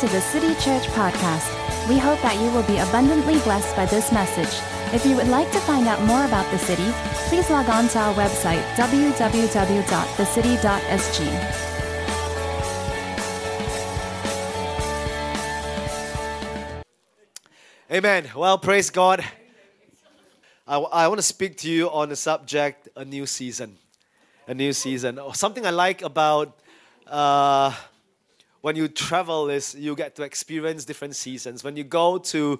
To the City Church Podcast. We hope that you will be abundantly blessed by this message. If you would like to find out more about the city, please log on to our website, www.thecity.sg. Amen. Well, praise God. I, I want to speak to you on the subject a new season. A new season. Something I like about uh, when you travel is you get to experience different seasons. When you go to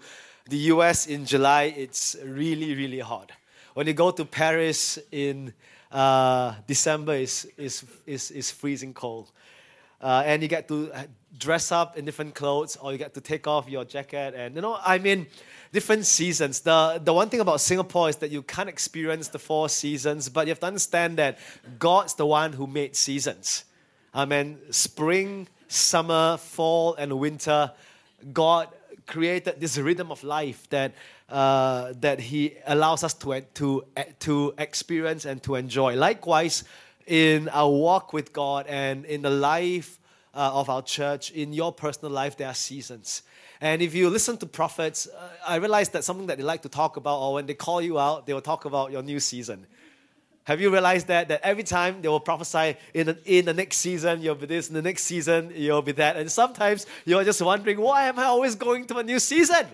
the US in July, it's really, really hot. When you go to Paris in uh, December, it's, it's, it's, it's freezing cold. Uh, and you get to dress up in different clothes or you get to take off your jacket and you know i mean different seasons the, the one thing about singapore is that you can't experience the four seasons but you have to understand that god's the one who made seasons i mean spring summer fall and winter god created this rhythm of life that uh, that he allows us to, to, to experience and to enjoy likewise in our walk with god and in the life uh, of our church, in your personal life, there are seasons. And if you listen to prophets, uh, I realize that something that they like to talk about, or when they call you out, they will talk about your new season. Have you realized that? That every time they will prophesy in the, in the next season, you'll be this, in the next season, you'll be that. And sometimes you're just wondering, why am I always going to a new season?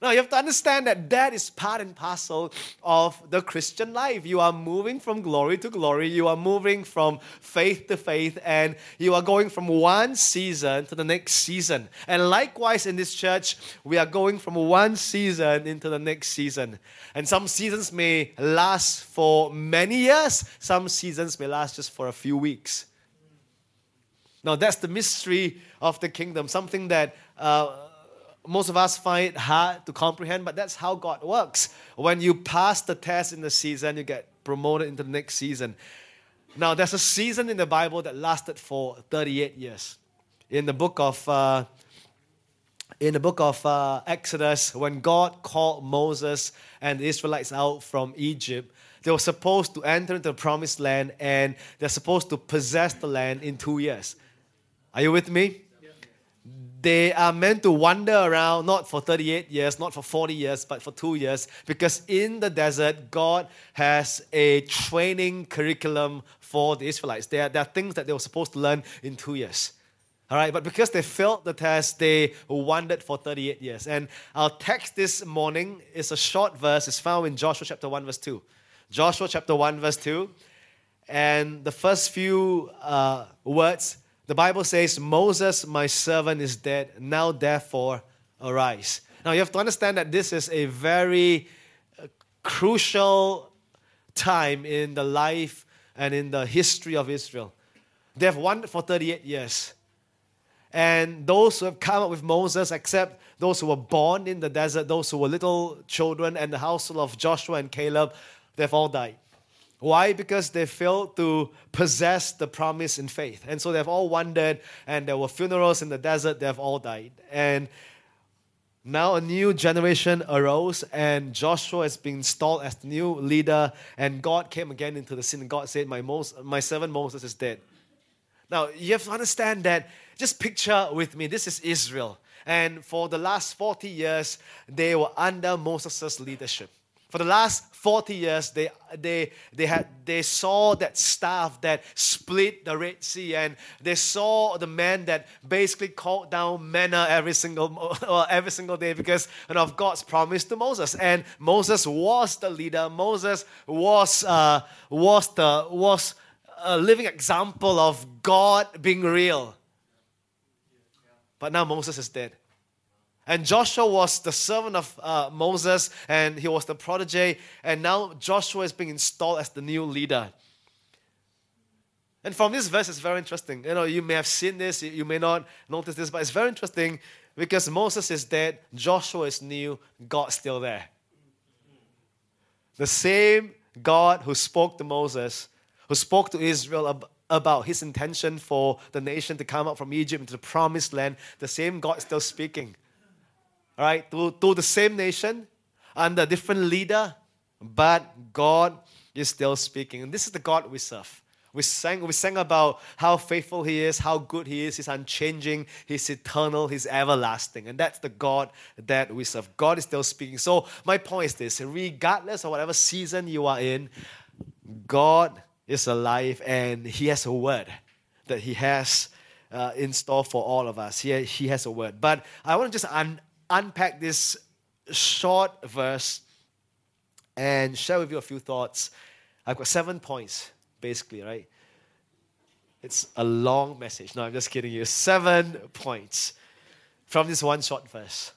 Now, you have to understand that that is part and parcel of the Christian life. You are moving from glory to glory, you are moving from faith to faith, and you are going from one season to the next season. And likewise, in this church, we are going from one season into the next season. And some seasons may last for many years, some seasons may last just for a few weeks. Now, that's the mystery of the kingdom, something that. Uh, most of us find it hard to comprehend, but that's how God works. When you pass the test in the season, you get promoted into the next season. Now, there's a season in the Bible that lasted for 38 years. In the book of uh, in the book of uh, Exodus, when God called Moses and the Israelites out from Egypt, they were supposed to enter into the promised land and they're supposed to possess the land in two years. Are you with me? They are meant to wander around not for 38 years, not for 40 years, but for two years, because in the desert, God has a training curriculum for the Israelites. There are, there are things that they were supposed to learn in two years. All right, but because they failed the test, they wandered for 38 years. And our text this morning is a short verse. It's found in Joshua chapter 1, verse 2. Joshua chapter 1, verse 2. And the first few uh, words the Bible says, Moses, my servant, is dead. Now, therefore, arise. Now, you have to understand that this is a very uh, crucial time in the life and in the history of Israel. They have wandered for 38 years. And those who have come up with Moses, except those who were born in the desert, those who were little children, and the household of Joshua and Caleb, they've all died. Why? Because they failed to possess the promise in faith. And so they've all wandered, and there were funerals in the desert, they've all died. And now a new generation arose, and Joshua has been installed as the new leader, and God came again into the scene, and God said, My, Mos- my servant Moses is dead. Now, you have to understand that, just picture with me, this is Israel. And for the last 40 years, they were under Moses' leadership. For the last 40 years, they, they, they, had, they saw that staff that split the Red Sea, and they saw the man that basically called down manna every single, every single day because you know, of God's promise to Moses. And Moses was the leader. Moses was, uh, was, the, was a living example of God being real. But now Moses is dead. And Joshua was the servant of uh, Moses, and he was the protege. And now Joshua is being installed as the new leader. And from this verse, it's very interesting. You know, you may have seen this, you may not notice this, but it's very interesting because Moses is dead, Joshua is new, God's still there. The same God who spoke to Moses, who spoke to Israel ab- about his intention for the nation to come out from Egypt into the promised land, the same God is still speaking right, to, to the same nation under different leader, but God is still speaking. And this is the God we serve. We sang, we sang about how faithful He is, how good He is, He's unchanging, He's eternal, He's everlasting. And that's the God that we serve. God is still speaking. So, my point is this regardless of whatever season you are in, God is alive and He has a word that He has uh, in store for all of us. He, he has a word. But I want to just un- unpack this short verse and share with you a few thoughts. I've got seven points, basically, right? It's a long message. No, I'm just kidding you. Seven points from this one short verse.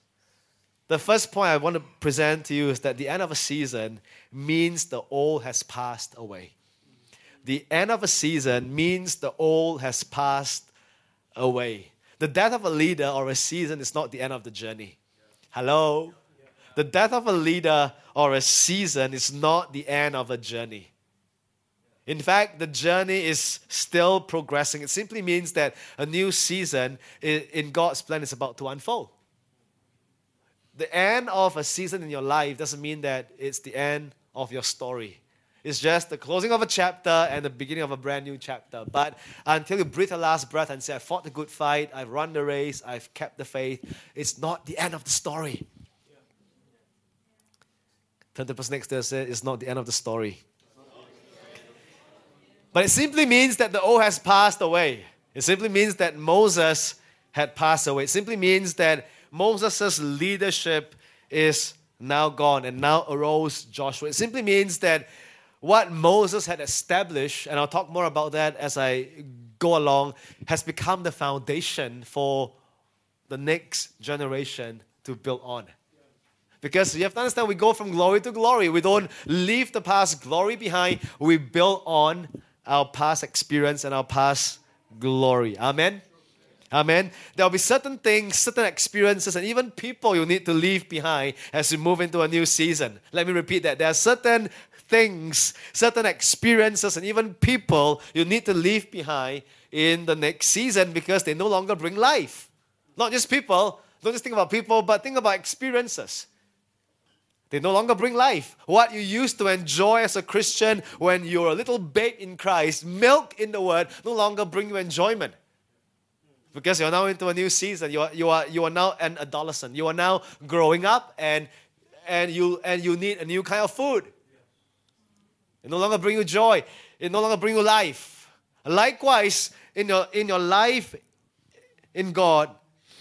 The first point I want to present to you is that the end of a season means the old has passed away. The end of a season means the old has passed away. The death of a leader or a season is not the end of the journey. Hello? The death of a leader or a season is not the end of a journey. In fact, the journey is still progressing. It simply means that a new season in God's plan is about to unfold. The end of a season in your life doesn't mean that it's the end of your story. It's just the closing of a chapter and the beginning of a brand new chapter. But until you breathe your last breath and say, I fought the good fight, I've run the race, I've kept the faith, it's not the end of the story. Turn to the person next to you say, It's not the end of the story. But it simply means that the old has passed away. It simply means that Moses had passed away. It simply means that Moses' leadership is now gone and now arose Joshua. It simply means that what Moses had established, and I'll talk more about that as I go along, has become the foundation for the next generation to build on. Because you have to understand, we go from glory to glory. We don't leave the past glory behind. We build on our past experience and our past glory. Amen. Amen. There will be certain things, certain experiences, and even people you need to leave behind as you move into a new season. Let me repeat that. There are certain things, certain experiences, and even people you need to leave behind in the next season because they no longer bring life. Not just people, don't just think about people, but think about experiences. They no longer bring life. What you used to enjoy as a Christian when you're a little babe in Christ, milk in the word, no longer bring you enjoyment. Because you're now into a new season. You are, you are, you are now an adolescent. You are now growing up and, and, you, and you need a new kind of food. It no longer bring you joy. It no longer bring you life. Likewise, in your, in your life in God,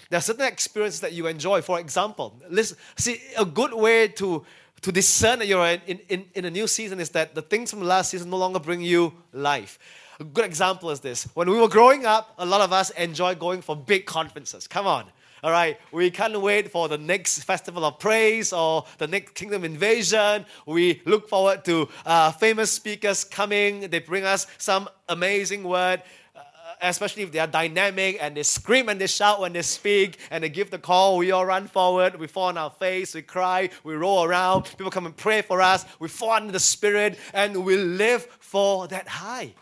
there are certain experiences that you enjoy. For example, listen, see, a good way to, to discern that you're in, in, in a new season is that the things from last season no longer bring you life. A good example is this. When we were growing up, a lot of us enjoy going for big conferences. Come on. All right, we can't wait for the next Festival of Praise or the next Kingdom Invasion. We look forward to uh, famous speakers coming. They bring us some amazing word uh, especially if they are dynamic and they scream and they shout when they speak and they give the call, we all run forward, we fall on our face, we cry, we roll around, people come and pray for us, we fall under the Spirit, and we live for that high.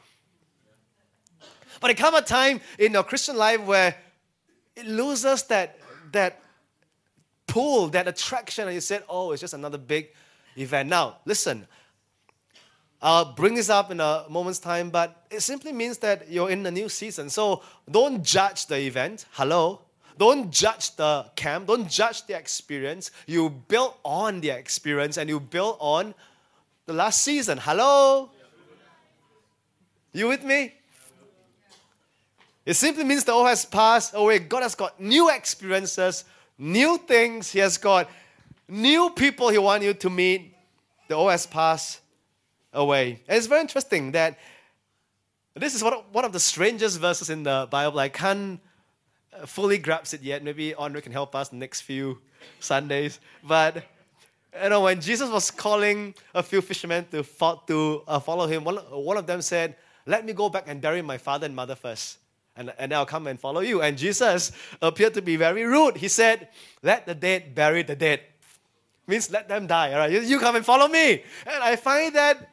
But there come a time in your Christian life where it loses that, that pull, that attraction, and you said, oh, it's just another big event. Now, listen, I'll bring this up in a moment's time, but it simply means that you're in a new season. So don't judge the event. Hello? Don't judge the camp. Don't judge the experience. You build on the experience and you build on the last season. Hello? You with me? It simply means the old has passed away. God has got new experiences, new things. He has got new people He wants you to meet. The old has passed away. And it's very interesting that this is one of the strangest verses in the Bible. I can't uh, fully grasp it yet. Maybe Andre can help us the next few Sundays. But you know, when Jesus was calling a few fishermen to, uh, follow him, one, one of them said, Let me go back and bury my father and mother first and, and I'll come and follow you. And Jesus appeared to be very rude. He said, Let the dead bury the dead. Means let them die. All right, you, come and follow me. And I find that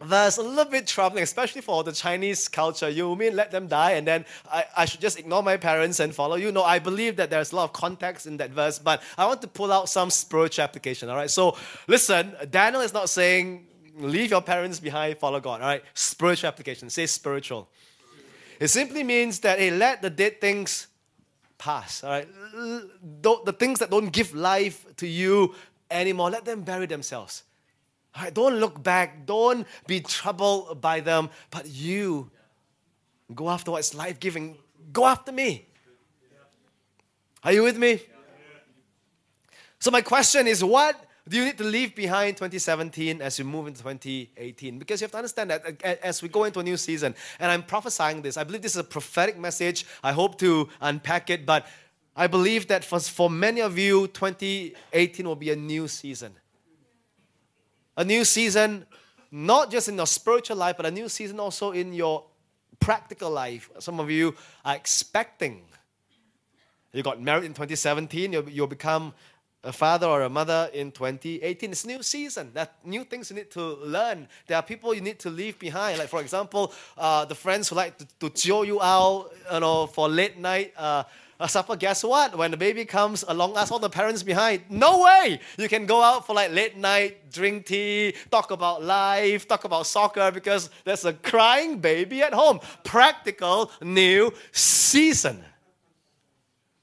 verse a little bit troubling, especially for the Chinese culture. You mean let them die and then I, I should just ignore my parents and follow you? No, I believe that there's a lot of context in that verse, but I want to pull out some spiritual application. All right, so listen, Daniel is not saying leave your parents behind, follow God. All right, spiritual application. Say spiritual. It simply means that hey, let the dead things pass. All right, the things that don't give life to you anymore, let them bury themselves. All right, don't look back. Don't be troubled by them. But you go after what's life giving. Go after me. Are you with me? So, my question is what do you need to leave behind 2017 as you move into 2018? Because you have to understand that uh, as we go into a new season, and I'm prophesying this, I believe this is a prophetic message. I hope to unpack it, but I believe that for, for many of you, 2018 will be a new season. A new season, not just in your spiritual life, but a new season also in your practical life. Some of you are expecting. You got married in 2017, you'll, you'll become a father or a mother in 2018. It's new season. Are new things you need to learn. There are people you need to leave behind. Like for example, uh, the friends who like to, to jaw you out, you know, for late night uh, supper. Guess what? When the baby comes along, ask all the parents behind. No way! You can go out for like late night, drink tea, talk about life, talk about soccer because there's a crying baby at home. Practical new season.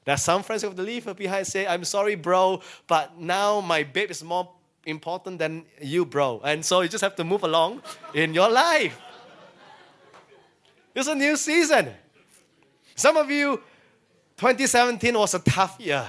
There's some friends who have to leave behind say, I'm sorry, bro, but now my babe is more important than you, bro. And so you just have to move along in your life. It's a new season. Some of you, 2017 was a tough year.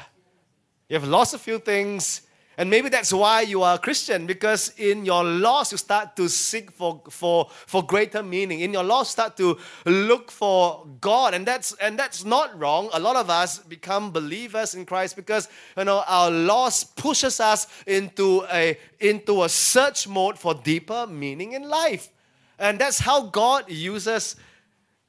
You have lost a few things, and maybe that's why you are a Christian, because in your loss, you start to seek for, for, for greater meaning. In your loss, start to look for God. And that's and that's not wrong. A lot of us become believers in Christ because you know our loss pushes us into a into a search mode for deeper meaning in life. And that's how God uses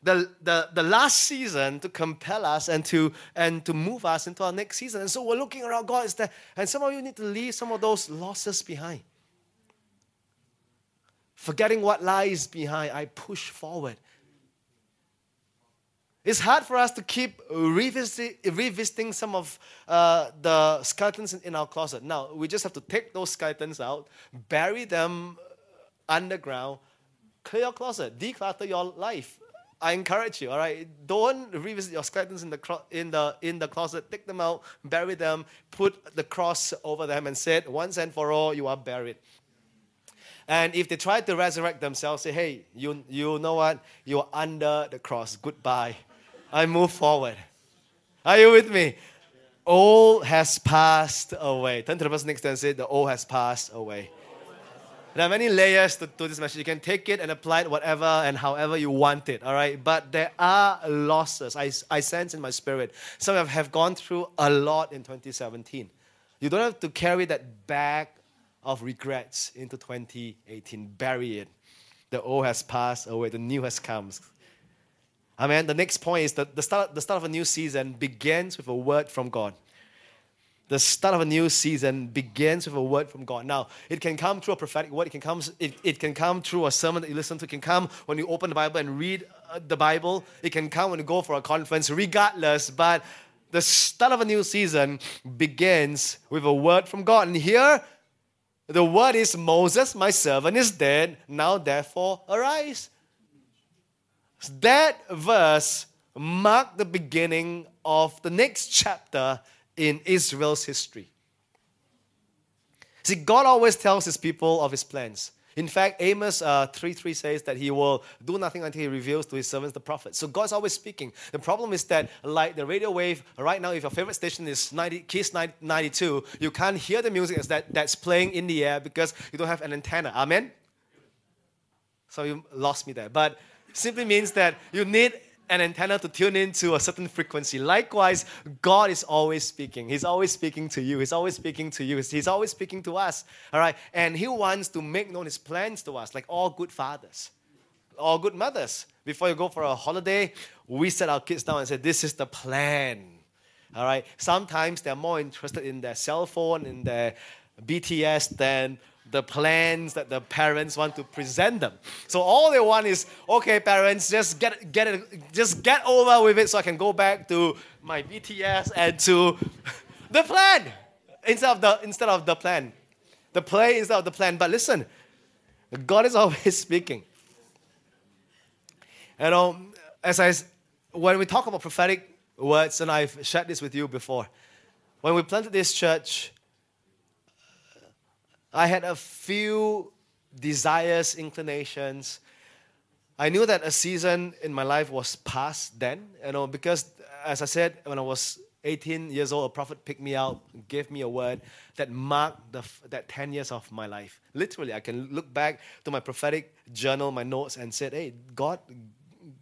the, the, the last season to compel us and to and to move us into our next season. And so we're looking around God is there, and some of you need to leave some of those losses behind. Forgetting what lies behind, I push forward. It's hard for us to keep revisit, revisiting some of uh, the skeletons in, our closet. Now, we just have to take those skeletons out, bury them underground, clear your closet, declutter your life I encourage you, all right? Don't revisit your skeletons in the, clo- in, the, in the closet. Take them out, bury them, put the cross over them, and say, once and for all, you are buried. And if they try to resurrect themselves, say, hey, you, you know what? You're under the cross. Goodbye. I move forward. Are you with me? All has passed away. Turn to the person next to and say, the all has passed away. There are many layers to, to this message. You can take it and apply it whatever and however you want it, all right? But there are losses. I, I sense in my spirit. Some of have gone through a lot in 2017. You don't have to carry that bag of regrets into 2018. Bury it. The old has passed away, the new has come. I mean, the next point is that the start, the start of a new season begins with a word from God the start of a new season begins with a word from God. Now, it can come through a prophetic word, it can come, it, it can come through a sermon that you listen to, it can come when you open the Bible and read uh, the Bible, it can come when you go for a conference, regardless. But the start of a new season begins with a word from God. And here, the word is Moses, my servant, is dead. Now, therefore, arise. That verse marked the beginning of the next chapter in Israel's history. See, God always tells his people of his plans. In fact, Amos uh, 3 3 says that he will do nothing until he reveals to his servants the prophets. So God's always speaking. The problem is that, like the radio wave, right now, if your favorite station is 90, Kiss 92, you can't hear the music that, that's playing in the air because you don't have an antenna. Amen? So you lost me there. But simply means that you need an antenna to tune into a certain frequency. Likewise, God is always speaking. He's always speaking to you. He's always speaking to you. He's always speaking to us. All right. And He wants to make known His plans to us, like all good fathers, all good mothers. Before you go for a holiday, we set our kids down and say, This is the plan. All right. Sometimes they're more interested in their cell phone, in their BTS than the plans that the parents want to present them. So all they want is, okay, parents, just get get it, just get over with it, so I can go back to my BTS and to the plan instead of the instead of the plan, the play instead of the plan. But listen, God is always speaking. You know, as I, when we talk about prophetic words, and I've shared this with you before, when we planted this church, I had a few desires, inclinations. I knew that a season in my life was past then, you know, because as I said, when I was 18 years old, a prophet picked me out, gave me a word that marked the, that 10 years of my life. Literally, I can look back to my prophetic journal, my notes, and said, hey, God,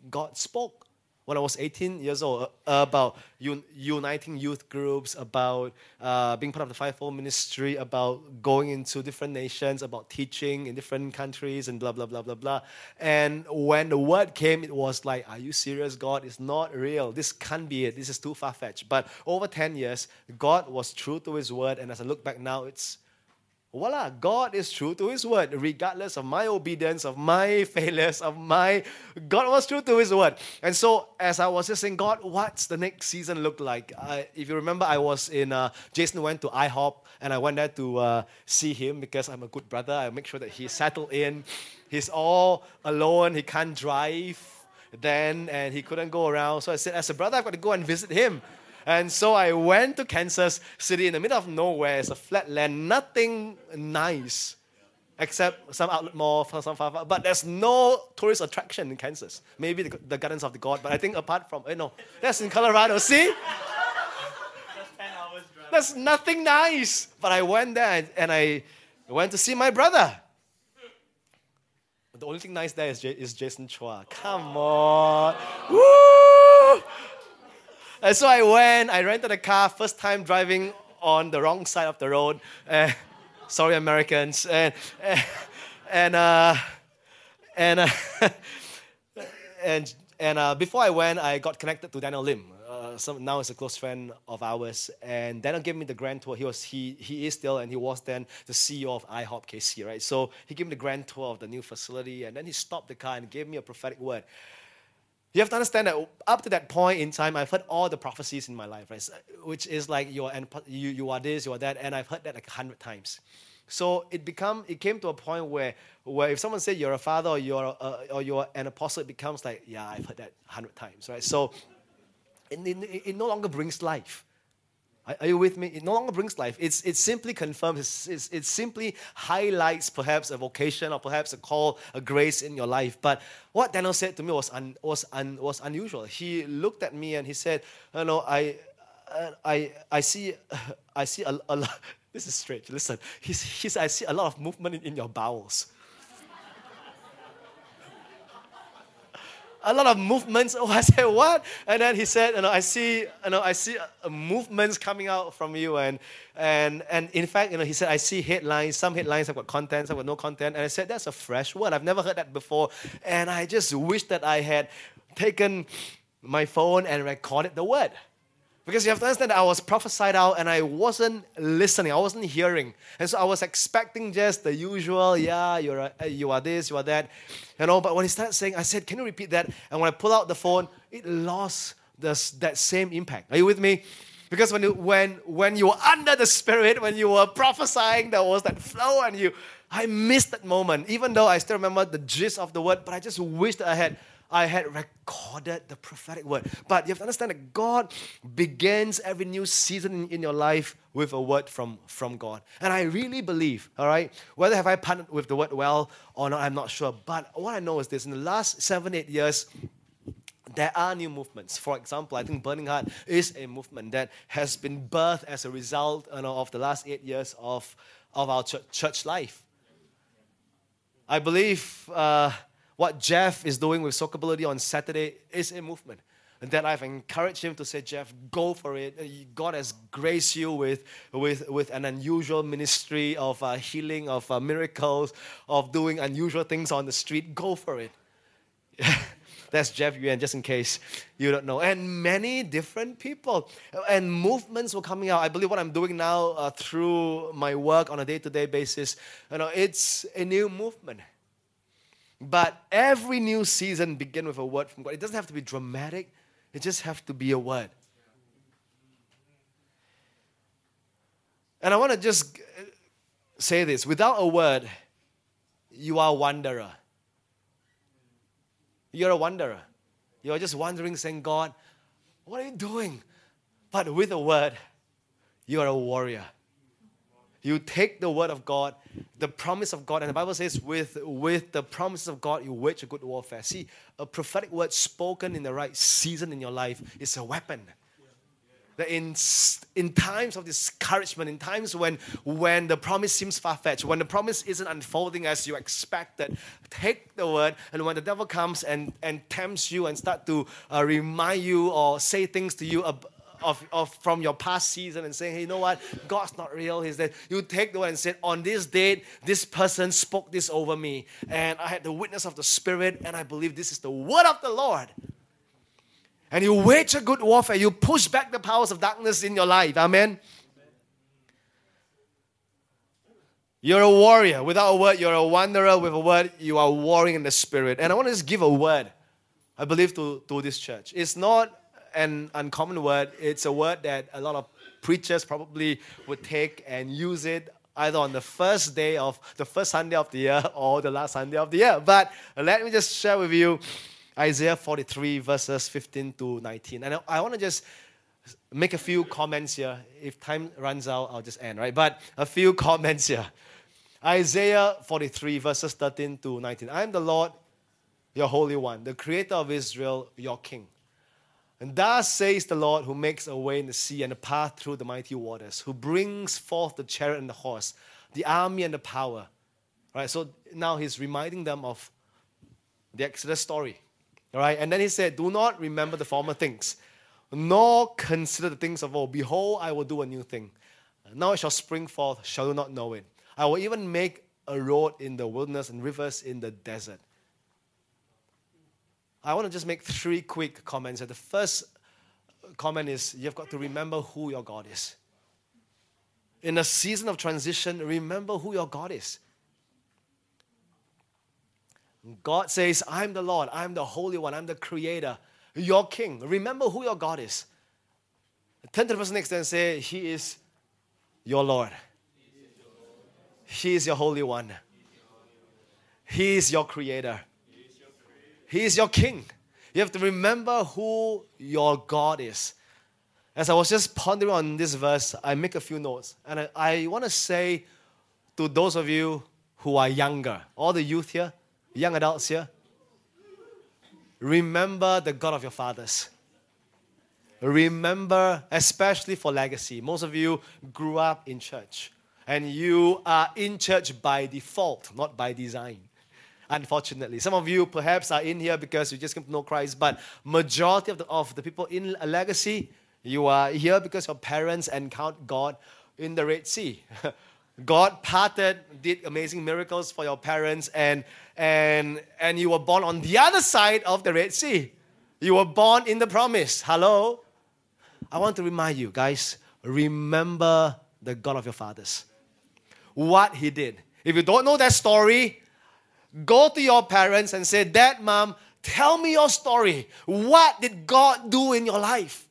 God spoke when I was 18 years old uh, about un- uniting youth groups, about uh, being part of the fivefold ministry, about going into different nations, about teaching in different countries, and blah, blah, blah, blah, blah. And when the word came, it was like, Are you serious, God? It's not real. This can't be it. This is too far fetched. But over 10 years, God was true to his word. And as I look back now, it's voila, God is true to His word, regardless of my obedience, of my failures, of my. God was true to His word. And so, as I was just saying, God, what's the next season look like? I, if you remember, I was in, uh, Jason went to IHOP, and I went there to uh, see him because I'm a good brother. I make sure that he's settled in. He's all alone, he can't drive then, and he couldn't go around. So I said, as a brother, I've got to go and visit him. And so I went to Kansas City in the middle of nowhere. It's a flat land, nothing nice except some outlet mall, some far, far, but there's no tourist attraction in Kansas. Maybe the, the Gardens of the God, but I think apart from, eh, you know, that's in Colorado. See? There's nothing nice. But I went there and, and I went to see my brother. The only thing nice there is, J- is Jason Chua. Come on. Woo! And so I went, I rented a car, first time driving on the wrong side of the road. Uh, sorry, Americans. And, and, uh, and, uh, and, and uh, before I went, I got connected to Daniel Lim. Uh, some, now is a close friend of ours, and Daniel gave me the grand tour. He was he he is still, and he was then the CEO of IHOP KC, right? So he gave me the grand tour of the new facility, and then he stopped the car and gave me a prophetic word. You have to understand that up to that point in time, I've heard all the prophecies in my life, right? Which is like you are, you, you are this, you are that, and I've heard that like a hundred times. So it become it came to a point where where if someone said you're a father or you're a, or you're an apostle, it becomes like yeah, I've heard that a hundred times, right? So it, it, it no longer brings life. Are you with me? It no longer brings life. It's, it simply confirms, it's, it's, it simply highlights perhaps a vocation or perhaps a call, a grace in your life. But what Daniel said to me was, un, was, un, was unusual. He looked at me and he said, You know, I, I, I see, I see a, a lot. This is strange. Listen, he, he said, I see a lot of movement in, in your bowels. A lot of movements. Oh, I said, what? And then he said, you know, I see, you know, I see movements coming out from you. And, and, and in fact, you know, he said, I see headlines. Some headlines have got content, some have got no content. And I said, that's a fresh word. I've never heard that before. And I just wish that I had taken my phone and recorded the word. Because you have to understand that I was prophesied out and I wasn't listening, I wasn't hearing. And so I was expecting just the usual, yeah, you're a, uh, you are this, you are that. You know, but when he started saying, I said, Can you repeat that? And when I pull out the phone, it lost this, that same impact. Are you with me? Because when you, when, when you were under the Spirit, when you were prophesying, there was that flow and you, I missed that moment. Even though I still remember the gist of the word, but I just wished I had I had recorded the prophetic word. But you have to understand that God begins every new season in, your life with a word from, from God. And I really believe, all right, whether have I partnered with the word well or not, I'm not sure. But what I know is this in the last seven, eight years, there are new movements. For example, I think Burning Heart is a movement that has been birthed as a result you know, of the last eight years of, of our church, church life. I believe uh, what Jeff is doing with Sockability on Saturday is a movement. And that I've encouraged him to say, Jeff, go for it. God has graced you with, with, with an unusual ministry of uh, healing, of uh, miracles, of doing unusual things on the street. Go for it. That's Jeff Yuan, just in case you don't know. And many different people. And movements were coming out. I believe what I'm doing now uh, through my work on a day to day basis, you know, it's a new movement. But every new season begin with a word from God. It doesn't have to be dramatic. It just have to be a word. And I want to just say this without a word, you are a wanderer. You're a wanderer. You're just wandering, saying, God, what are you doing? But with a word, you are a warrior. You take the word of God, the promise of God, and the Bible says, with, with the promise of God, you wage a good warfare. See, a prophetic word spoken in the right season in your life is a weapon. That in, in times of discouragement, in times when, when the promise seems far fetched, when the promise isn't unfolding as you expected, take the word, and when the devil comes and, and tempts you and start to uh, remind you or say things to you ab- of, of from your past season and saying, hey, you know what? God's not real. He's that you take the word and say, on this date, this person spoke this over me. And I had the witness of the Spirit, and I believe this is the word of the Lord. And you wage a good warfare. You push back the powers of darkness in your life. Amen. You're a warrior. Without a word, you're a wanderer. With a word, you are warring in the spirit. And I want to just give a word, I believe, to, to this church. It's not an uncommon word. It's a word that a lot of preachers probably would take and use it either on the first day of the first Sunday of the year or the last Sunday of the year. But let me just share with you Isaiah 43, verses 15 to 19. And I, want to just make a few comments here. If time runs out, I'll just end, right? But a few comments here. Isaiah 43, verses 13 to 19. I am the Lord, your Holy One, the Creator of Israel, your King. And thus says the Lord, who makes a way in the sea and a path through the mighty waters, who brings forth the chariot and the horse, the army and the power. Right? So now he's reminding them of the Exodus story. All right? And then he said, Do not remember the former things, nor consider the things of old. Behold, I will do a new thing. Now it shall spring forth, shall you not know it? I will even make a road in the wilderness and rivers in the desert. I want to just make three quick comments. The first comment is you've got to remember who your God is. In a season of transition, remember who your God is. God says, I'm the Lord, I'm the Holy One, I'm the Creator, your King. Remember who your God is. Turn to the person next to you and say, He is your Lord. He is your Holy One. He is your Creator. He is your king. You have to remember who your God is. As I was just pondering on this verse, I make a few notes. And I, I want to say to those of you who are younger, all the youth here, young adults here, remember the God of your fathers. Remember, especially for legacy. Most of you grew up in church, and you are in church by default, not by design unfortunately. Some of you perhaps are in here because you just came to know Christ, but majority of the, of the people in a legacy, you are here because your parents encountered God in the Red Sea. God parted, did amazing miracles for your parents, and, and, and you were born on the other side of the Red Sea. You were born in the promise. Hello? I want to remind you, guys, remember the God of your fathers. What he did. If you don't know that story, Go to your parents and say, Dad, Mom, tell me your story. What did God do in your life?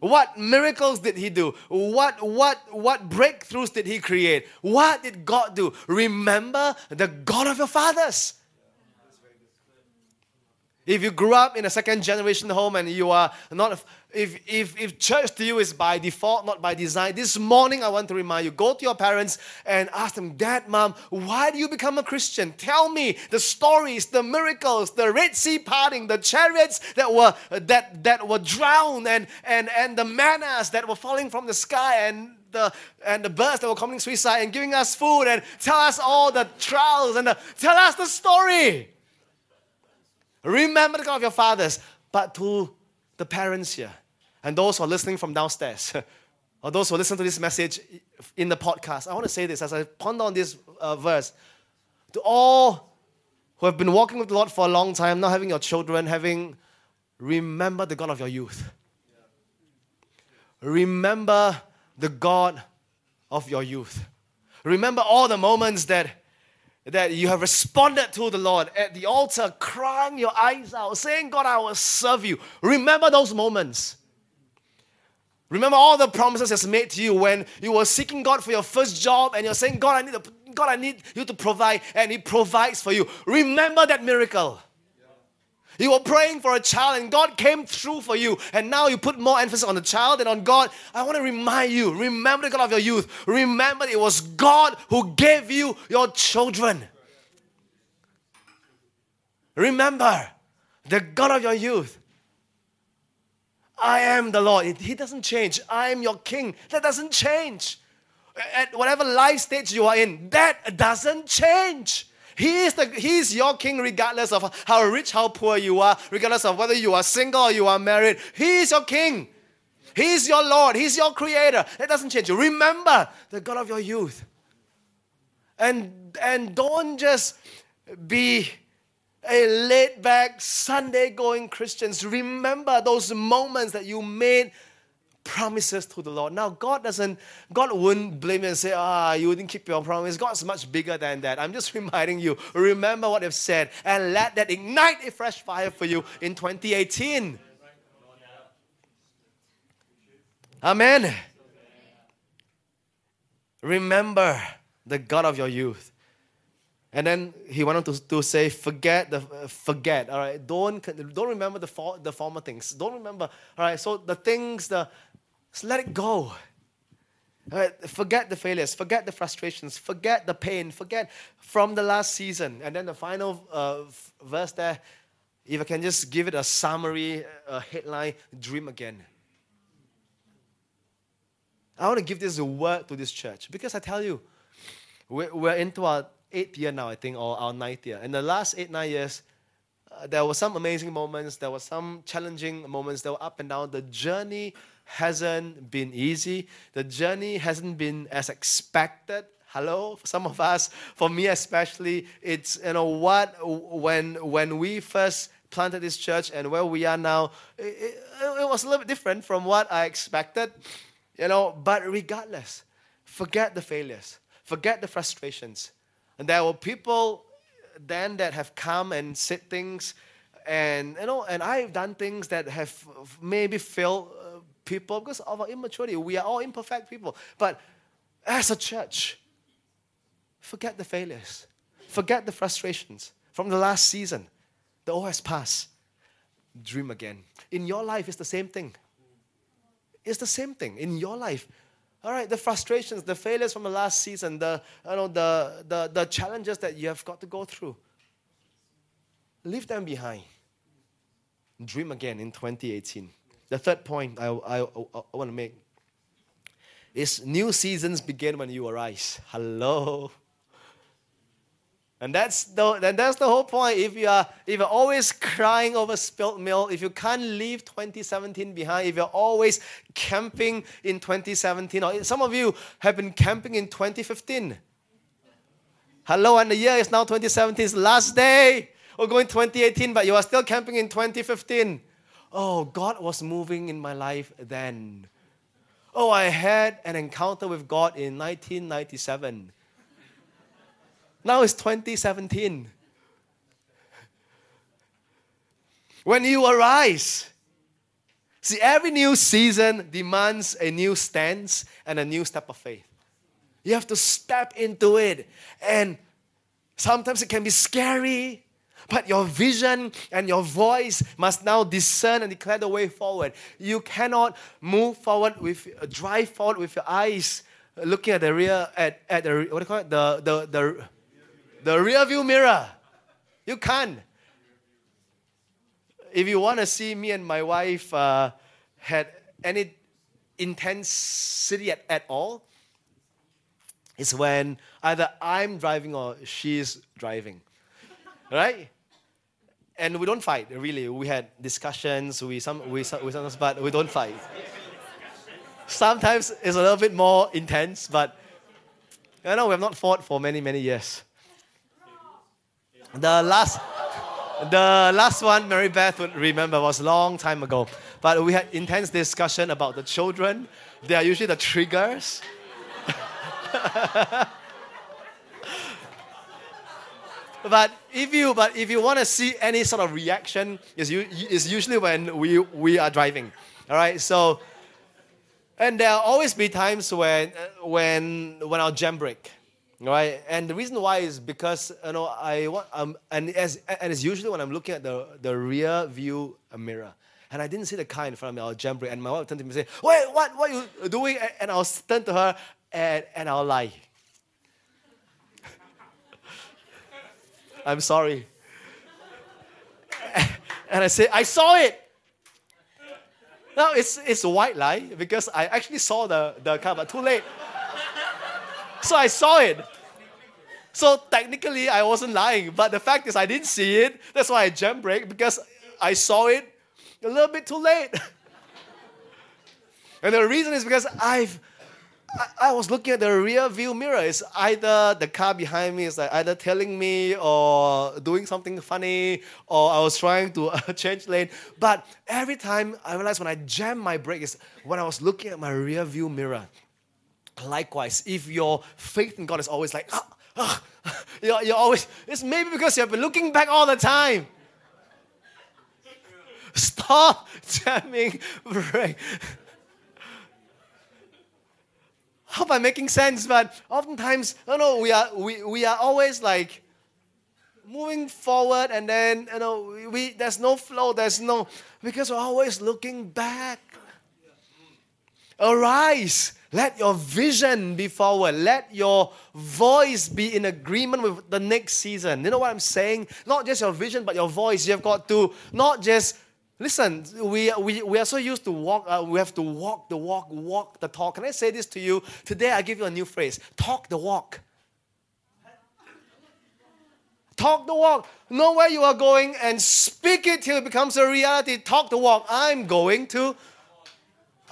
What miracles did he do? What, what, what breakthroughs did he create? What did God do? Remember the God of your fathers. If you grew up in a second generation home and you are not if, if, if church to you is by default, not by design, this morning I want to remind you go to your parents and ask them, Dad, Mom, why do you become a Christian? Tell me the stories, the miracles, the Red Sea parting, the chariots that were, that, that were drowned, and, and, and the mannas that were falling from the sky, and the, and the birds that were committing suicide and giving us food, and tell us all the trials, and the, tell us the story. Remember the God of your fathers. But to the parents here, and those who are listening from downstairs, or those who listen to this message in the podcast, I want to say this as I ponder on this uh, verse. To all who have been walking with the Lord for a long time, not having your children, having, remember the God of your youth. Remember the God of your youth. Remember all the moments that, that you have responded to the Lord at the altar, crying your eyes out, saying, God, I will serve you. Remember those moments. Remember all the promises He's made to you when you were seeking God for your first job and you're saying, God, I need a God, I need you to provide, and He provides for you. Remember that miracle. You were praying for a child and God came through for you, and now you put more emphasis on the child than on God. I want to remind you remember the God of your youth. Remember it was God who gave you your children. Remember the God of your youth. I am the Lord. He doesn't change. I am your king. That doesn't change. At whatever life stage you are in, that doesn't change. He is, the, he is your king regardless of how rich, how poor you are, regardless of whether you are single or you are married. He is your king. He is your Lord. He's your creator. It doesn't change. you. Remember the God of your youth. And, and don't just be a laid back, Sunday going Christians. Remember those moments that you made promises to the Lord. Now, God doesn't, God wouldn't blame you and say, ah, you didn't keep your promise. God's much bigger than that. I'm just reminding you, remember what I've said and let that ignite a fresh fire for you in 2018. Amen. Remember the God of your youth. And then he went on to, to say, forget the uh, forget. All right, don't don't remember the for, the former things. Don't remember. All right, so the things, the so let it go. Right, forget the failures, forget the frustrations, forget the pain, forget from the last season. And then the final uh, verse there, if I can just give it a summary, a headline, dream again. I want to give this a word to this church because I tell you, we're into our eighth year now, I think, or our ninth year. In the last eight, nine years, uh, there were some amazing moments, there were some challenging moments, there were up and down. The journey hasn't been easy, the journey hasn't been as expected. Hello, some of us, for me especially, it's you know what when when we first planted this church and where we are now, it, it, it was a little bit different from what I expected, you know. But regardless, forget the failures, forget the frustrations, and there were people then that have come and said things, and you know, and I've done things that have maybe failed people because of our immaturity. We are all imperfect people. But as a church, forget the failures, forget the frustrations from the last season. The all has passed. Dream again. In your life, it's the same thing. It's the same thing. In your life, all right, the frustrations, the failures from the last season, the, you know, the, the, the challenges that you have got to go through. Leave them behind. Dream again in 2018. The third point I, I, I, want to make is new seasons begin when you arise. Hello. And that's the, and that's the whole point. If you are if you're always crying over spilt milk, if you can't leave 2017 behind, if you're always camping in 2017, or some of you have been camping in 2015. Hello, and the year is now 2017's last day. We're going 2018, but you are still camping in 2015. Oh, God was moving in my life then. Oh, I had an encounter with God in 1997. Now it's 2017. When you arise, see, every new season demands a new stance and a new step of faith. You have to step into it. And sometimes it can be scary, but your vision and your voice must now discern and declare the way forward. You cannot move forward with, drive forward with your eyes looking at the rear, at, at the, what do you call it? The, the, the, the rear view mirror. You can't. If you want to see me and my wife uh, had any intensity at, at all, it's when either I'm driving or she's driving. Right? And we don't fight, really. We had discussions, we, some, we, we sometimes, but we don't fight. Sometimes it's a little bit more intense, but you know, we have not fought for many, many years. The last, the last one Mary Beth would remember was a long time ago. But we had intense discussion about the children. They are usually the triggers. but if you but if you want to see any sort of reaction, is usually when we we are driving. All right, so and there will always be times when when when our jam break. right? And the reason why is because you know I want um and as and it's usually when I'm looking at the the rear view mirror. And I didn't see the car in front of me, I was jam and my wife turned to me and said, Wait, what what are you doing? And I'll turn to her and, and I'll lie. I'm sorry. And I said, I saw it. Now it's it's a white lie because I actually saw the, the car, but too late. So I saw it. So technically, I wasn't lying, but the fact is, I didn't see it. That's why I jam brake because I saw it a little bit too late. and the reason is because I've I, was looking at the rear view mirror. It's either the car behind me is like either telling me or doing something funny, or I was trying to uh, change lane. But every time I realized when I jam my brake is when I was looking at my rear view mirror. Likewise, if your faith in God is always like, ah, ah, you're, you're always, it's maybe because you have been looking back all the time. Stop jamming brake. Hope I'm making sense, but oftentimes, you know, we are we, we are always like moving forward and then you know we there's no flow, there's no because we're always looking back. Arise. Let your vision be forward. Let your voice be in agreement with the next season. You know what I'm saying? Not just your vision, but your voice. You have got to not just listen. We, we, we are so used to walk. Uh, we have to walk the walk, walk the talk. Can I say this to you today? I give you a new phrase: talk the walk. Talk the walk. Know where you are going and speak it till it becomes a reality. Talk the walk. I'm going to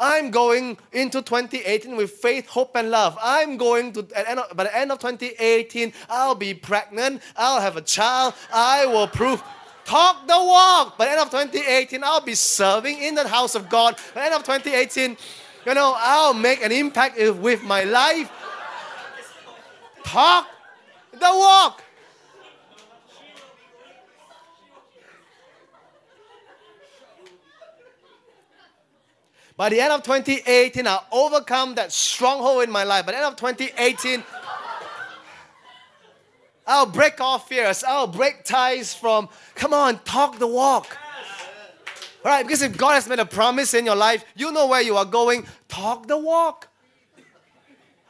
I'm going into 2018 with faith, hope, and love. I'm going to, at end of, by the end of 2018, I'll be pregnant. I'll have a child. I will prove. Talk the walk. By the end of 2018, I'll be serving in the house of God. By the end of 2018, you know, I'll make an impact with my life. Talk the walk. By the end of 2018, I'll overcome that stronghold in my life. By the end of 2018, I'll break off fears. I'll break ties from, come on, talk the walk. All right, because if God has made a promise in your life, you know where you are going, talk the walk.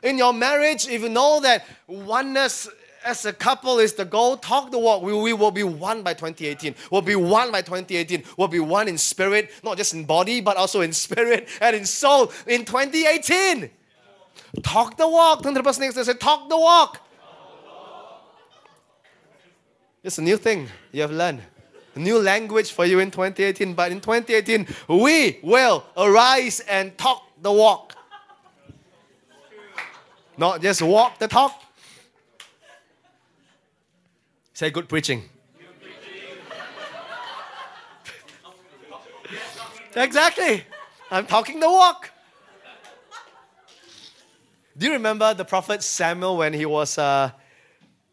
In your marriage, if you know that oneness as a couple is the goal. Talk the walk. We, we will be one by 2018. We'll be one by 2018. We'll be one in spirit, not just in body, but also in spirit and in soul in 2018. Talk the walk. Turn to the person next to you. say, talk the walk. It's a new thing you have learned. A new language for you in 2018. But in 2018, we will arise and talk the walk. Not just walk the talk. Say good preaching. exactly. I'm talking the walk. Do you remember the prophet Samuel when he was uh,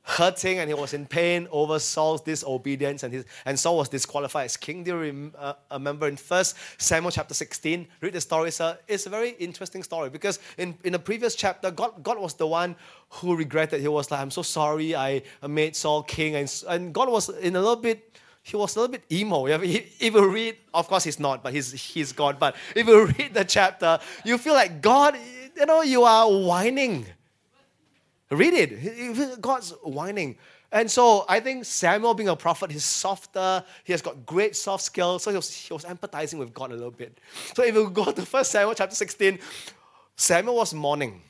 hurting and he was in pain over Saul's disobedience and, his, and Saul was disqualified as king? Do you uh, remember in 1 Samuel chapter 16? Read the story. A, it's a very interesting story because in, in the previous chapter, God, God was the one who regretted. He was like, I'm so sorry I made Saul king. And, and God was in a little bit, he was a little bit emo. If you read, of course he's not, but he's, he's God. But if you read the chapter, you feel like God, you know, you are whining. Read it. God's whining. And so I think Samuel, being a prophet, he's softer. He has got great soft skills. So he was, he was empathizing with God a little bit. So if you go to 1 Samuel chapter 16, Samuel was mourning.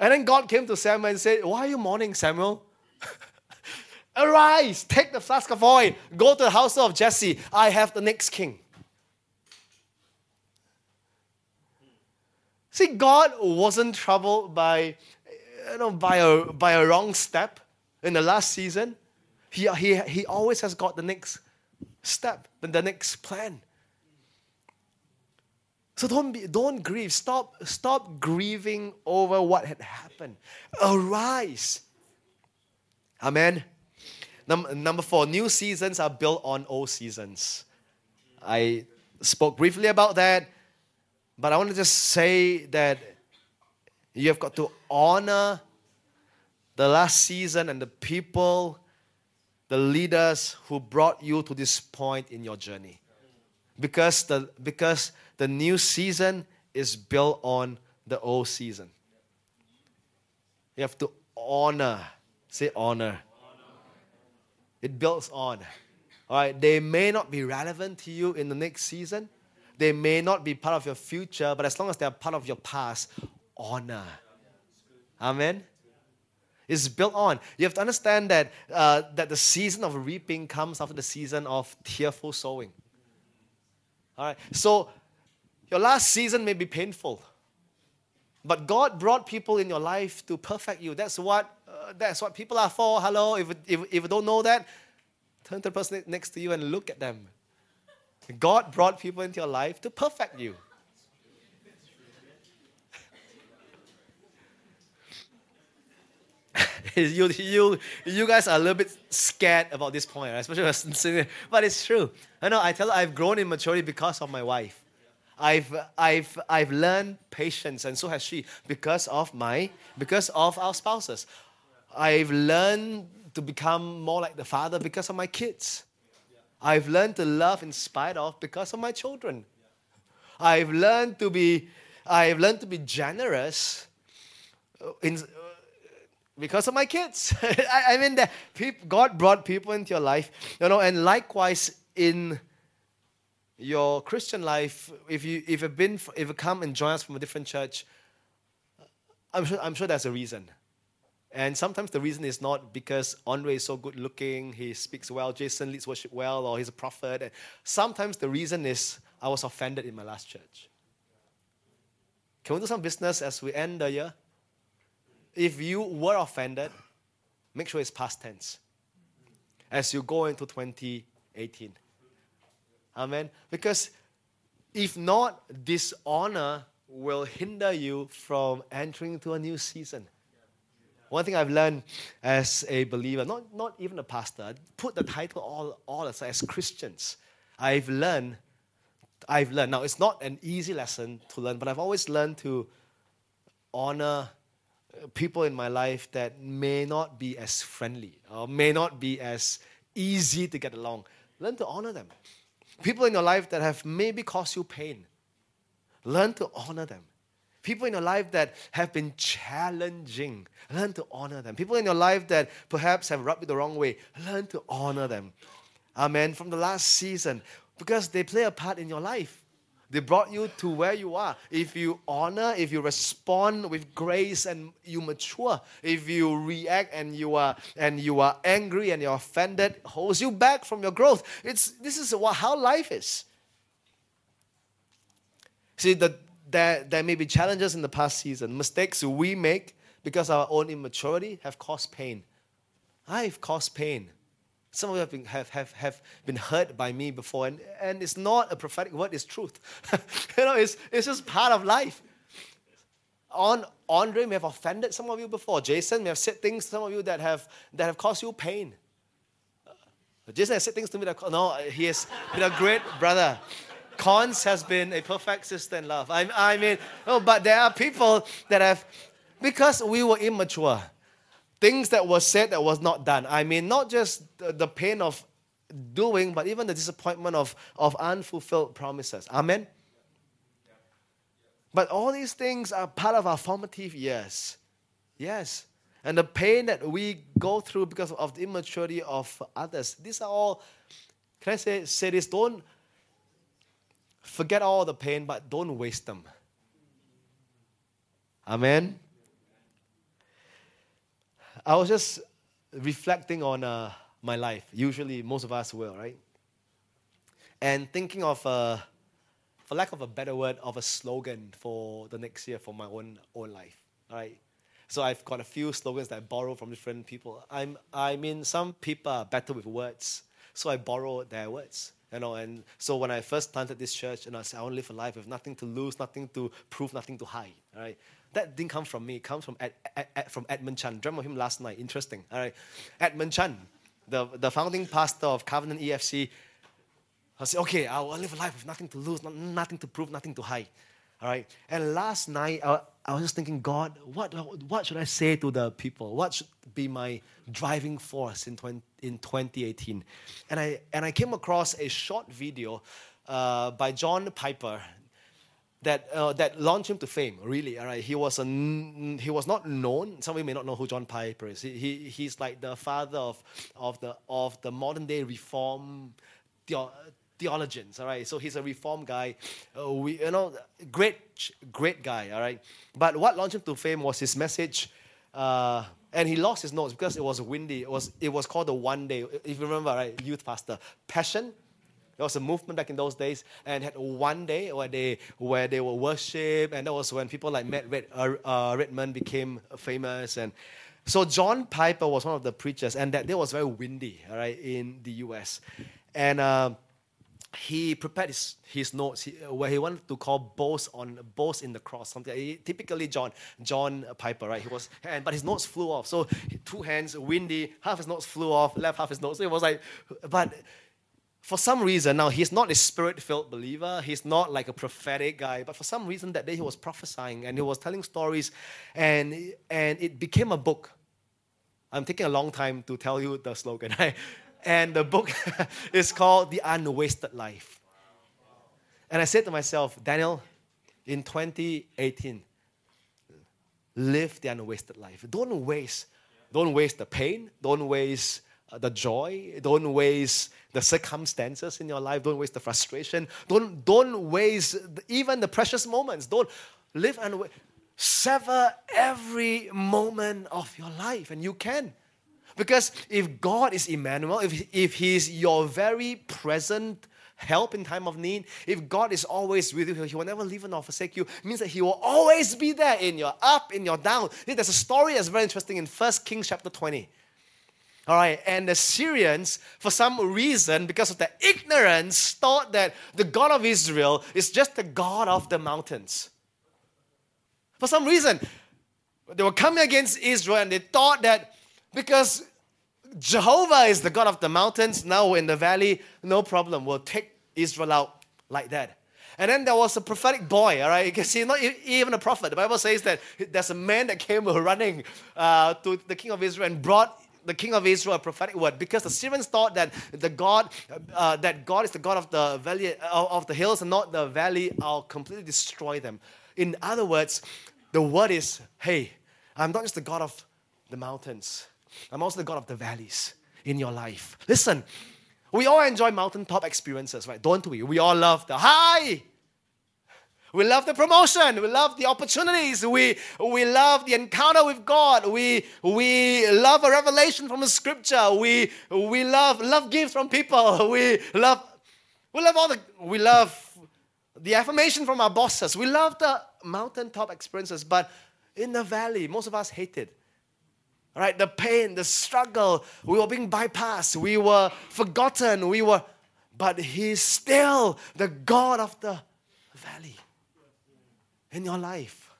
And then God came to Samuel and said, Why are you mourning, Samuel? Arise, take the flask of oil, go to the house of Jesse. I have the next king. See, God wasn't troubled by, you know, by a, by a wrong step in the last season. He, he, he always has got the next step, the next plan. So don't be, don't grieve. Stop, stop grieving over what had happened. Arise. Amen. Number, number four, new seasons are built on old seasons. I spoke briefly about that, but I want to just say that you have got to honor the last season and the people, the leaders who brought you to this point in your journey. Because the, because the new season is built on the old season. You have to honor. Say honor. It builds on. All right, they may not be relevant to you in the next season. They may not be part of your future, but as long as they are part of your past, honor. Amen. It's built on. You have to understand that uh, that the season of reaping comes after the season of tearful sowing. All right. So your last season may be painful, but God brought people in your life to perfect you. That's what uh, that's what people are for. Hello. If, if if you don't know that, turn to the person next to you and look at them. God brought people into your life to perfect you. you, you, you guys are a little bit scared about this point, right? especially but it's true. I know. I tell. I've grown in maturity because of my wife. I've, I've, I've learned patience, and so has she, because of my, because of our spouses. I've learned to become more like the father because of my kids. I've learned to love in spite of because of my children. I've learned to be, I've learned to be generous in, because of my kids. I, I, mean, that people, God brought people into your life, you know, and likewise in your Christian life, if you if you've been if you come and join us from a different church, I'm sure I'm sure there's a reason. And sometimes the reason is not because Andre is so good looking, he speaks well, Jason leads worship well, or he's a prophet. And sometimes the reason is I was offended in my last church. Can we do some business as we end the year? If you were offended, make sure it's past tense as you go into 2018. Amen. Because if not, dishonor will hinder you from entering into a new season. One thing I've learned as a believer, not, not even a pastor, put the title all, all aside as Christians. I've learned, I've learned. Now, it's not an easy lesson to learn, but I've always learned to honor people in my life that may not be as friendly or may not be as easy to get along. Learn to honor them. People in your life that have maybe caused you pain. Learn to honor them. People in your life that have been challenging. Learn to honor them. People in your life that perhaps have rubbed you the wrong way. Learn to honor them. Amen. From the last season. Because they play a part in your life. They brought you to where you are. If you honor, if you respond with grace and you mature, if you react and you are and you are angry and you're offended, holds you back from your growth. It's this is what, how life is. See, the, there, there may be challenges in the past season, mistakes we make because our own immaturity have caused pain. I've caused pain. Some of you have been, have, have, have been hurt by me before, and, and it's not a prophetic word, it's truth. you know, it's, it's just part of life. On Andre may have offended some of you before. Jason may have said things to some of you that have, that have caused you pain. Jason has said things to me that, no, he has been a great brother. Cons has been a perfect sister in love. I, I mean, oh, but there are people that have, because we were immature, things that were said that was not done. I mean, not just the pain of doing, but even the disappointment of, of unfulfilled promises. Amen? But all these things are part of our formative years. Yes. And the pain that we go through because of the immaturity of others, these are all, can I say, say this? Don't forget all the pain, but don't waste them. Amen? I was just reflecting on uh, my life. Usually, most of us will, right? And thinking of, uh, for lack of a better word, of a slogan for the next year for my own own life. right? So I've got a few slogans that I borrow from different people. I'm, I mean, some people are better with words, so I borrow their words. You know, and so when I first planted this church, and I said, I want to live a life with nothing to lose, nothing to prove, nothing to hide. Right. That didn't come from me. It comes from, Ed, from Edmund Chan. Dreamt of him last night. Interesting. All right. Edmund Chan, the, the founding pastor of Covenant EFC. I said, okay, I'll live a life with nothing to lose, nothing to prove, nothing to hide. All right. And last night, uh, I was just thinking, God, what, what should I say to the people? What should be my driving force in, 20, in 2018? And I, and I came across a short video uh, by John Piper that, uh, that launched him to fame, really. All right? He, was a, he was not known. Some of you may not know who John Piper is. He, he, he's like the father of, of, the, of the modern day reform theologians, all right? So he's a reform guy. Uh, we, you know, great, great guy, all right? But what launched him to fame was his message, uh, and he lost his notes because it was windy. It was, it was called the One Day, if you remember, right? Youth pastor. Passion. There was a movement back in those days, and had one day where they where they will worship, and that was when people like Matt Red, uh, uh, Redman became famous, and so John Piper was one of the preachers, and that day was very windy, all right, in the U.S. And uh, he prepared his, his notes he, where he wanted to call boast on boast in the cross something he, typically john john piper right he was and but his notes flew off. So two hands windy half his notes flew off left half his notes. So it was like but for some reason now he's not a spirit-filled believer he's not like a prophetic guy but for some reason that day he was prophesying and he was telling stories and and it became a book i'm taking a long time to tell you the slogan and the book is called The Unwasted Life. And I said to myself, Daniel, in 2018, live the unwasted life. Don't waste. Don't waste the pain. Don't waste the joy. Don't waste the circumstances in your life. Don't waste the frustration. Don't, don't waste even the precious moments. Don't live and sever every moment of your life. And you can. Because if God is Emmanuel, if, if He's your very present help in time of need, if God is always with you, He will never leave nor forsake you, means that He will always be there in your up, in your down. There's a story that's very interesting in 1 Kings chapter 20. All right, and the Syrians, for some reason, because of their ignorance, thought that the God of Israel is just the God of the mountains. For some reason, they were coming against Israel and they thought that because Jehovah is the God of the mountains. Now in the valley, no problem. We'll take Israel out like that. And then there was a prophetic boy, all right? You can see, not even a prophet. The Bible says that there's a man that came running uh, to the king of Israel and brought the king of Israel a prophetic word because the Syrians thought that the God, uh, that God is the God of the valley uh, of the hills and not the valley. I'll completely destroy them. In other words, the word is, hey, I'm not just the God of the mountains. I'm also the God of the valleys in your life. Listen, we all enjoy mountaintop experiences, right? Don't we? We all love the high. We love the promotion. We love the opportunities. We, we love the encounter with God. We, we love a revelation from the scripture. We, we love love gifts from people. We love, we love all the, we love the affirmation from our bosses. We love the mountaintop experiences, but in the valley, most of us hate it right? The pain, the struggle. We were being bypassed. We were forgotten. We were, but He's still the God of the valley in your life.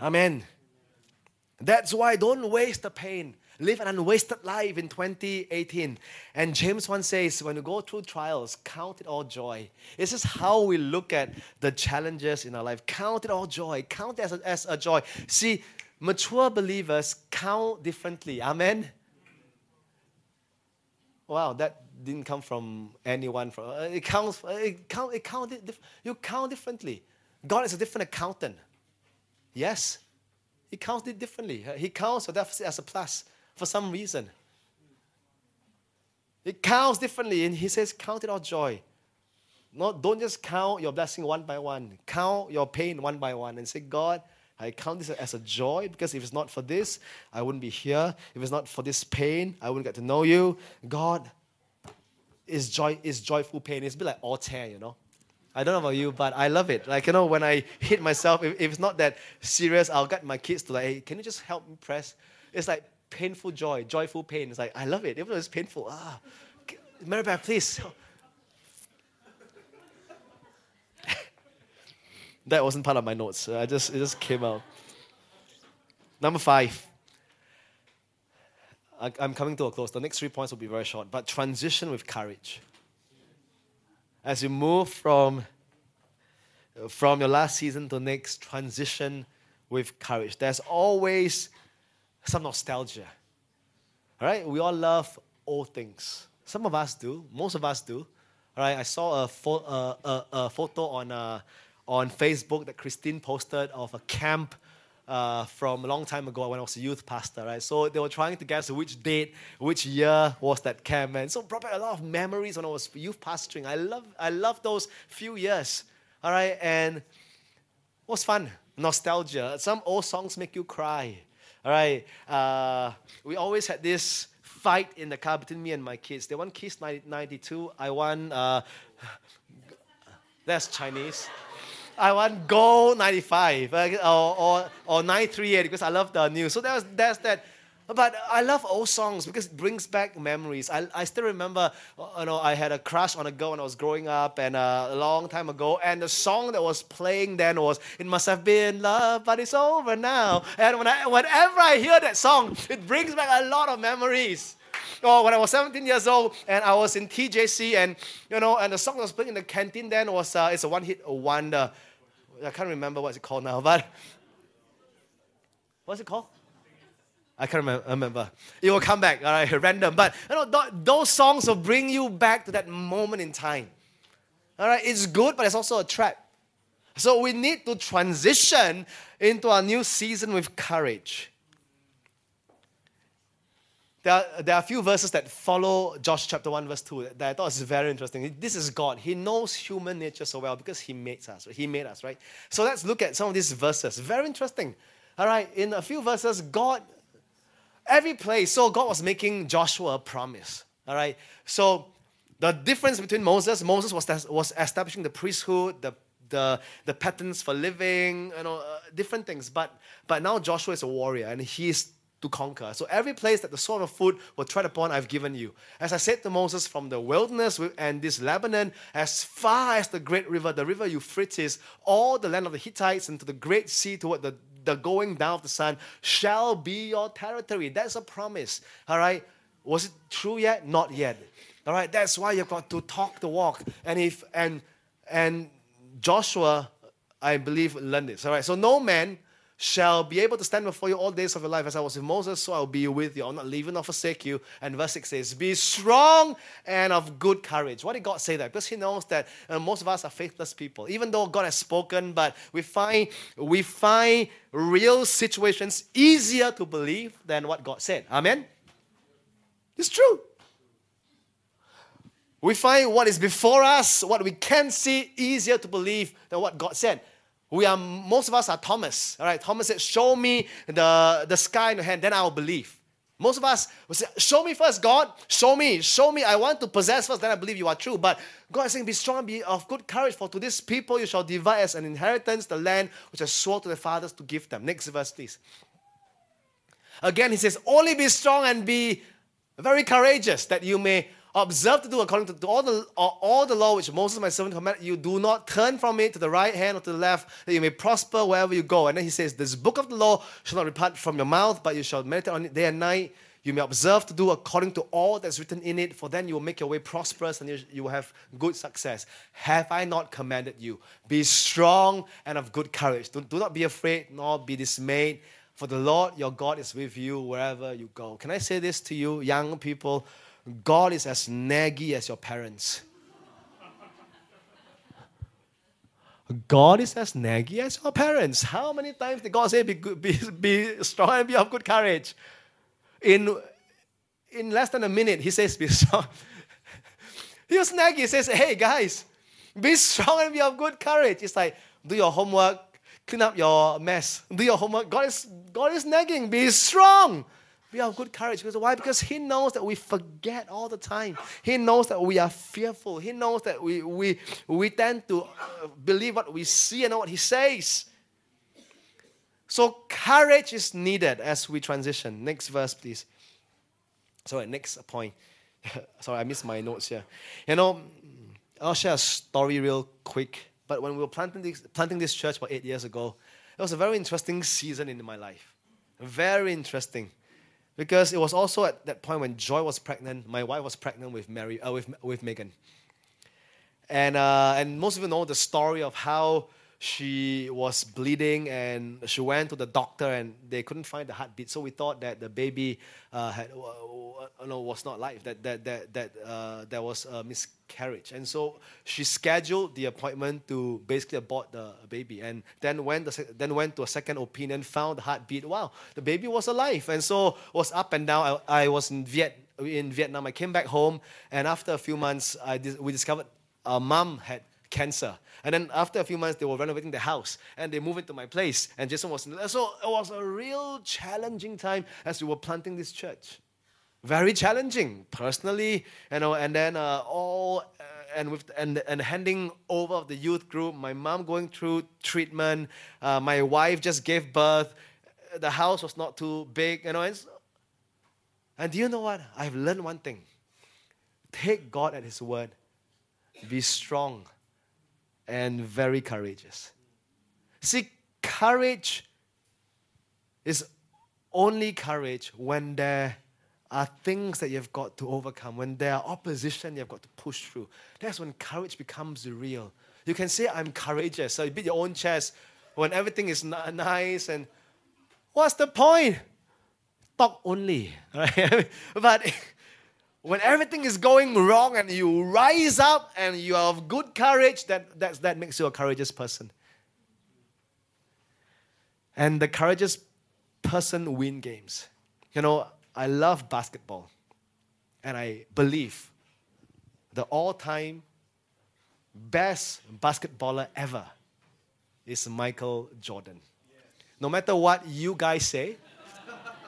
Amen. That's why don't waste the pain. Live an unwasted life in 2018. And James 1 says, when you go through trials, count it all joy. This is how we look at the challenges in our life. Count it all joy. Count it as a, as a joy. See, mature believers count differently. Amen. Wow, that didn't come from anyone. From uh, it counts. Uh, it count. It count. You count differently. God is a different accountant. Yes, He counts it differently. Uh, he counts your deficit as a plus for some reason. It counts differently, and He says, "Count it all joy." Not, don't just count your blessing one by one. Count your pain one by one, and say, "God." I count this as a joy because if it's not for this, I wouldn't be here. If it's not for this pain, I wouldn't get to know you. God is joy is joyful pain. It's a bit like altar, you know. I don't know about you, but I love it. Like you know, when I hit myself, if, if it's not that serious, I'll get my kids to like, hey, can you just help me press? It's like painful joy, joyful pain. It's like I love it, even though it's painful. Ah, Maribeth, please. That wasn't part of my notes. I just it just came out. Number five. I, I'm coming to a close. The next three points will be very short, but transition with courage. As you move from from your last season to next, transition with courage. There's always some nostalgia. All right, we all love old things. Some of us do. Most of us do. All right, I saw a, fo- uh, a, a photo on uh, on Facebook that Christine posted of a camp uh, from a long time ago when I was a youth pastor, right? So they were trying to guess which date, which year was that camp, and so brought back a lot of memories when I was youth pastoring. I love, I love those few years, all right, and it was fun, nostalgia. Some old songs make you cry, all right. Uh, we always had this fight in the car between me and my kids. They want Kiss 92. I want. Uh, that's Chinese. I want Go 95 uh, or, or, or 938 because I love the news. So there's that. But I love old songs because it brings back memories. I, I still remember, you know, I had a crush on a girl when I was growing up and uh, a long time ago. And the song that was playing then was, It Must Have Been Love, But It's Over Now. And when I, whenever I hear that song, it brings back a lot of memories. Oh, when I was 17 years old and I was in TJC and, you know, and the song that was playing in the canteen then was, uh, it's a one-hit wonder. I can't remember what's it called now, but what's it called? I can't remember. It will come back, all right, random. But you know, those songs will bring you back to that moment in time. All right, it's good, but it's also a trap. So we need to transition into our new season with courage. There are, there are a few verses that follow Josh chapter 1, verse 2 that I thought was very interesting. This is God. He knows human nature so well because He made us. He made us, right? So let's look at some of these verses. Very interesting. All right, in a few verses, God, every place, so God was making Joshua a promise. All right, so the difference between Moses, Moses was, was establishing the priesthood, the the, the patterns for living, you know, uh, different things. But, but now Joshua is a warrior and he's to conquer. So every place that the sword of food will tread upon, I've given you. As I said to Moses, from the wilderness and this Lebanon, as far as the great river, the river Euphrates, all the land of the Hittites, into the great sea toward the, the going down of the sun, shall be your territory. That's a promise. All right. Was it true yet? Not yet. All right. That's why you've got to talk the walk. And if and and Joshua, I believe, learned this. All right. So no man shall be able to stand before you all days of your life. As I was with Moses, so I'll be with you. I'll not leave nor forsake you. And verse 6 says, Be strong and of good courage. Why did God say that? Because He knows that uh, most of us are faithless people. Even though God has spoken, but we find, we find real situations easier to believe than what God said. Amen? It's true. We find what is before us, what we can see, easier to believe than what God said. We are most of us are Thomas. All right, Thomas said, "Show me the, the sky in your hand, then I will believe." Most of us will say, "Show me first, God. Show me, show me. I want to possess first, then I believe you are true." But God is saying, "Be strong, be of good courage, for to this people you shall divide as an inheritance the land which I swore to the fathers to give them." Next verse, please. Again, he says, "Only be strong and be very courageous, that you may Observe to do according to all the, all the law which Moses my servant commanded you. Do not turn from it to the right hand or to the left, that you may prosper wherever you go. And then he says, This book of the law shall not depart from your mouth, but you shall meditate on it day and night. You may observe to do according to all that's written in it, for then you will make your way prosperous and you, you will have good success. Have I not commanded you? Be strong and of good courage. Do, do not be afraid nor be dismayed, for the Lord your God is with you wherever you go. Can I say this to you, young people? God is as naggy as your parents. God is as naggy as your parents. How many times did God say, be, good, be, be strong and be of good courage? In, in less than a minute, he says, be strong. he was naggy. He says, hey, guys, be strong and be of good courage. It's like, do your homework, clean up your mess, do your homework. God is, God is nagging, be strong. We have good courage. Because why? Because He knows that we forget all the time. He knows that we are fearful. He knows that we, we, we tend to uh, believe what we see and what He says. So courage is needed as we transition. Next verse, please. Sorry, next point. Sorry, I missed my notes here. You know, I'll share a story real quick. But when we were planting this, planting this church about eight years ago, it was a very interesting season in my life. Very interesting because it was also at that point when Joy was pregnant. My wife was pregnant with Mary, uh, with with Megan. And uh, and most of you know the story of how she was bleeding and she went to the doctor and they couldn't find the heartbeat. So we thought that the baby uh, had, uh, no, was not alive, that, that, that, that uh, there was a miscarriage. And so she scheduled the appointment to basically abort the baby and then went, the, then went to a second opinion, found the heartbeat. Wow, the baby was alive. And so was up and down. I, I was in, Viet, in Vietnam. I came back home and after a few months, I, we discovered our mom had cancer. And then after a few months, they were renovating the house and they moved into my place. And Jason was there. So it was a real challenging time as we were planting this church. Very challenging, personally, you know, and then uh, all uh, and with and, and handing over of the youth group, my mom going through treatment, uh, my wife just gave birth, the house was not too big, you know. And, and do you know what? I've learned one thing: take God at His word, be strong and very courageous. See, courage is only courage when there are things that you've got to overcome, when there are opposition you've got to push through. That's when courage becomes real. You can say, I'm courageous. So you beat your own chest when everything is nice and what's the point? Talk only. Right? but when everything is going wrong and you rise up and you are of good courage, that, that, that makes you a courageous person. And the courageous person win games. You know, I love basketball. And I believe the all time best basketballer ever is Michael Jordan. No matter what you guys say,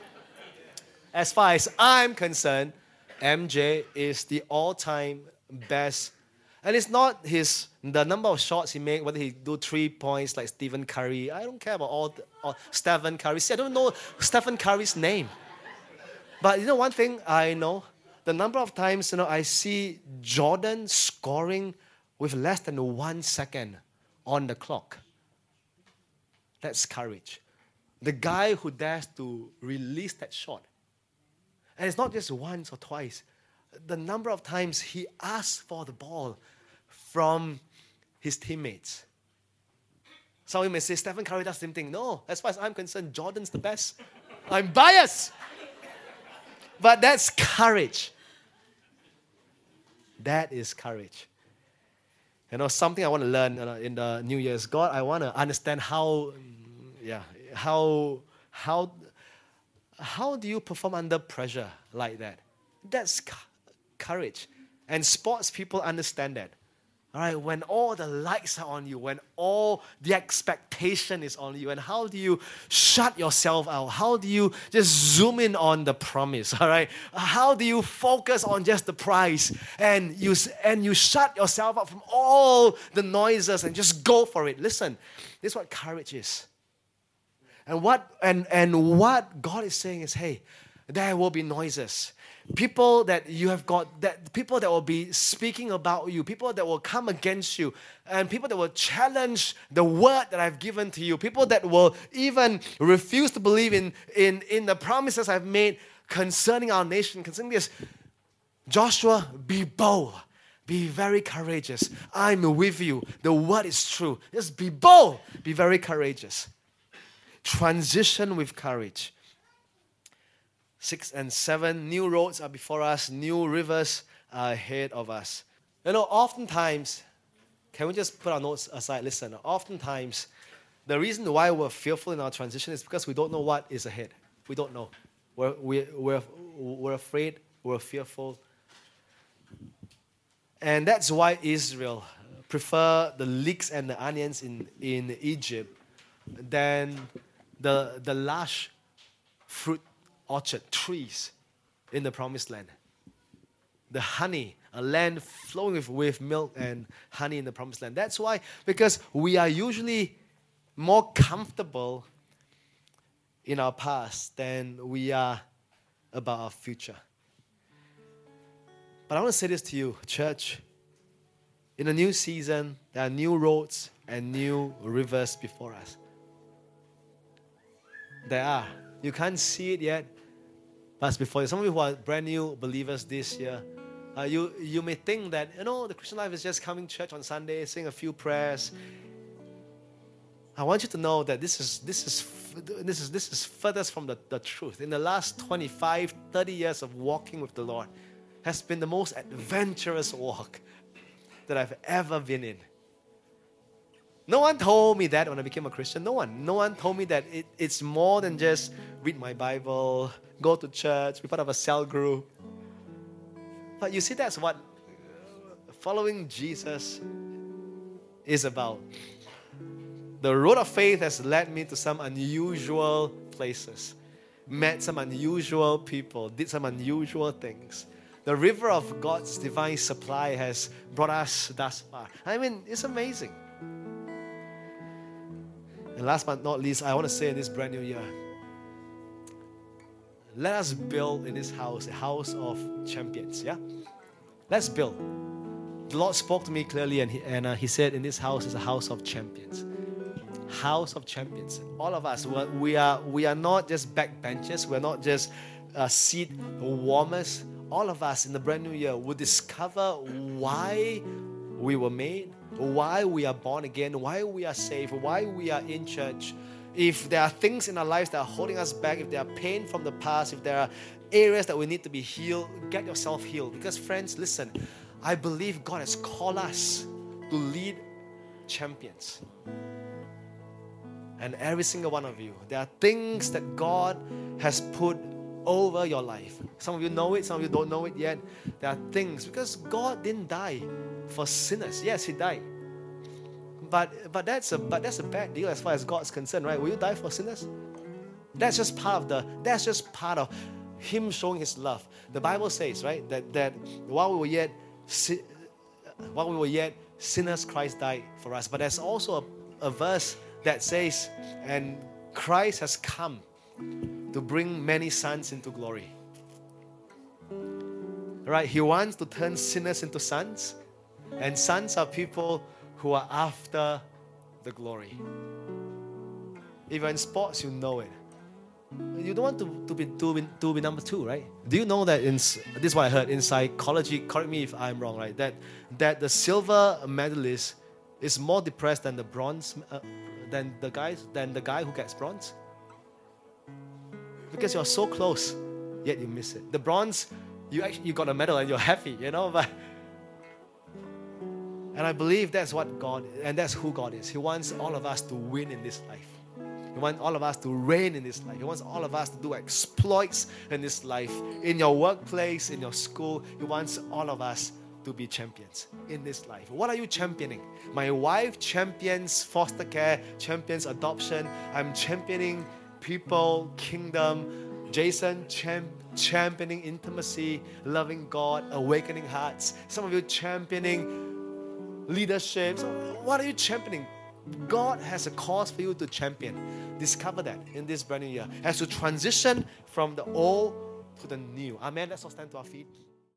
as far as I'm concerned, MJ is the all-time best. And it's not his the number of shots he made, whether he do three points like Stephen Curry. I don't care about all, Stephen Curry. See, I don't know Stephen Curry's name. But you know one thing I know? The number of times you know I see Jordan scoring with less than one second on the clock. That's courage. The guy who dares to release that shot and it's not just once or twice. The number of times he asked for the ball from his teammates. Some of you may say, Stephen Curry does the same thing. No, as far as I'm concerned, Jordan's the best. I'm biased. But that's courage. That is courage. You know, something I want to learn in the New Year's. God, I want to understand how, yeah, how, how how do you perform under pressure like that? That's courage. And sports people understand that. All right, when all the lights are on you, when all the expectation is on you, and how do you shut yourself out? How do you just zoom in on the promise? All right, how do you focus on just the prize and you and you shut yourself out from all the noises and just go for it? Listen, this is what courage is. And what and and what God is saying is, hey, there will be noises. People that you have got that people that will be speaking about you, people that will come against you, and people that will challenge the word that I've given to you, people that will even refuse to believe in in, in the promises I've made concerning our nation, concerning this. Joshua, be bold. Be very courageous. I'm with you. The word is true. Just be bold. Be very courageous transition with courage. Six and seven, new roads are before us, new rivers are ahead of us. You know, oftentimes, can we just put our notes aside? Listen, oftentimes, the reason why we're fearful in our transition is because we don't know what is ahead. We don't know. We're, we're, we're, we're afraid, we're fearful. And that's why Israel prefer the leeks and the onions in, in Egypt than the, the lush fruit orchard trees in the promised land. The honey, a land flowing with, with milk and honey in the promised land. That's why, because we are usually more comfortable in our past than we are about our future. But I want to say this to you, church. In a new season, there are new roads and new rivers before us. There are. You can't see it yet, but it's before you. Some of you who are brand new believers this year, uh, you, you may think that, you know, the Christian life is just coming to church on Sunday, saying a few prayers. I want you to know that this is this is this is this is furthest from the, the truth. In the last 25, 30 years of walking with the Lord, has been the most adventurous walk that I've ever been in. No one told me that when I became a Christian. No one. No one told me that it, it's more than just read my Bible, go to church, be part of a cell group. But you see, that's what following Jesus is about. The road of faith has led me to some unusual places, met some unusual people, did some unusual things. The river of God's divine supply has brought us thus far. I mean, it's amazing. And last but not least, I want to say in this brand new year, let us build in this house a house of champions. Yeah? Let's build. The Lord spoke to me clearly, and He, and, uh, he said, In this house is a house of champions house of champions. All of us, we are, we are not just backbenchers, we're not just uh, seat warmers. All of us in the brand new year will discover why we were made, why we are born again, why we are saved, why we are in church. If there are things in our lives that are holding us back, if there are pain from the past, if there are areas that we need to be healed, get yourself healed. Because, friends, listen, I believe God has called us to lead champions and every single one of you. There are things that God has put over your life. Some of you know it, some of you don't know it yet. There are things because God didn't die for sinners. Yes, He died. But but that's a but that's a bad deal as far as God's concerned, right? Will you die for sinners? That's just part of the that's just part of Him showing His love. The Bible says, right, that that while we were yet while we were yet sinners, Christ died for us. But there's also a, a verse that says, and Christ has come to bring many sons into glory. Right? He wants to turn sinners into sons, and sons are people who are after the glory. If you're in sports, you know it. You don't want to, to, be, to, be, to be number two, right? Do you know that in this is what I heard in psychology? Correct me if I'm wrong, right? That that the silver medalist is more depressed than the bronze uh, than the guys than the guy who gets bronze because you're so close yet you miss it the bronze you actually you got a medal and you're happy you know but and i believe that's what god and that's who god is he wants all of us to win in this life he wants all of us to reign in this life. He wants all of us to do exploits in this life. In your workplace, in your school, He wants all of us to be champions in this life. What are you championing? My wife champions foster care, champions adoption. I'm championing people, kingdom. Jason champ, championing intimacy, loving God, awakening hearts. Some of you championing leadership. What are you championing? God has a cause for you to champion. Discover that in this brand new year. As to transition from the old to the new. Amen. Let's all stand to our feet.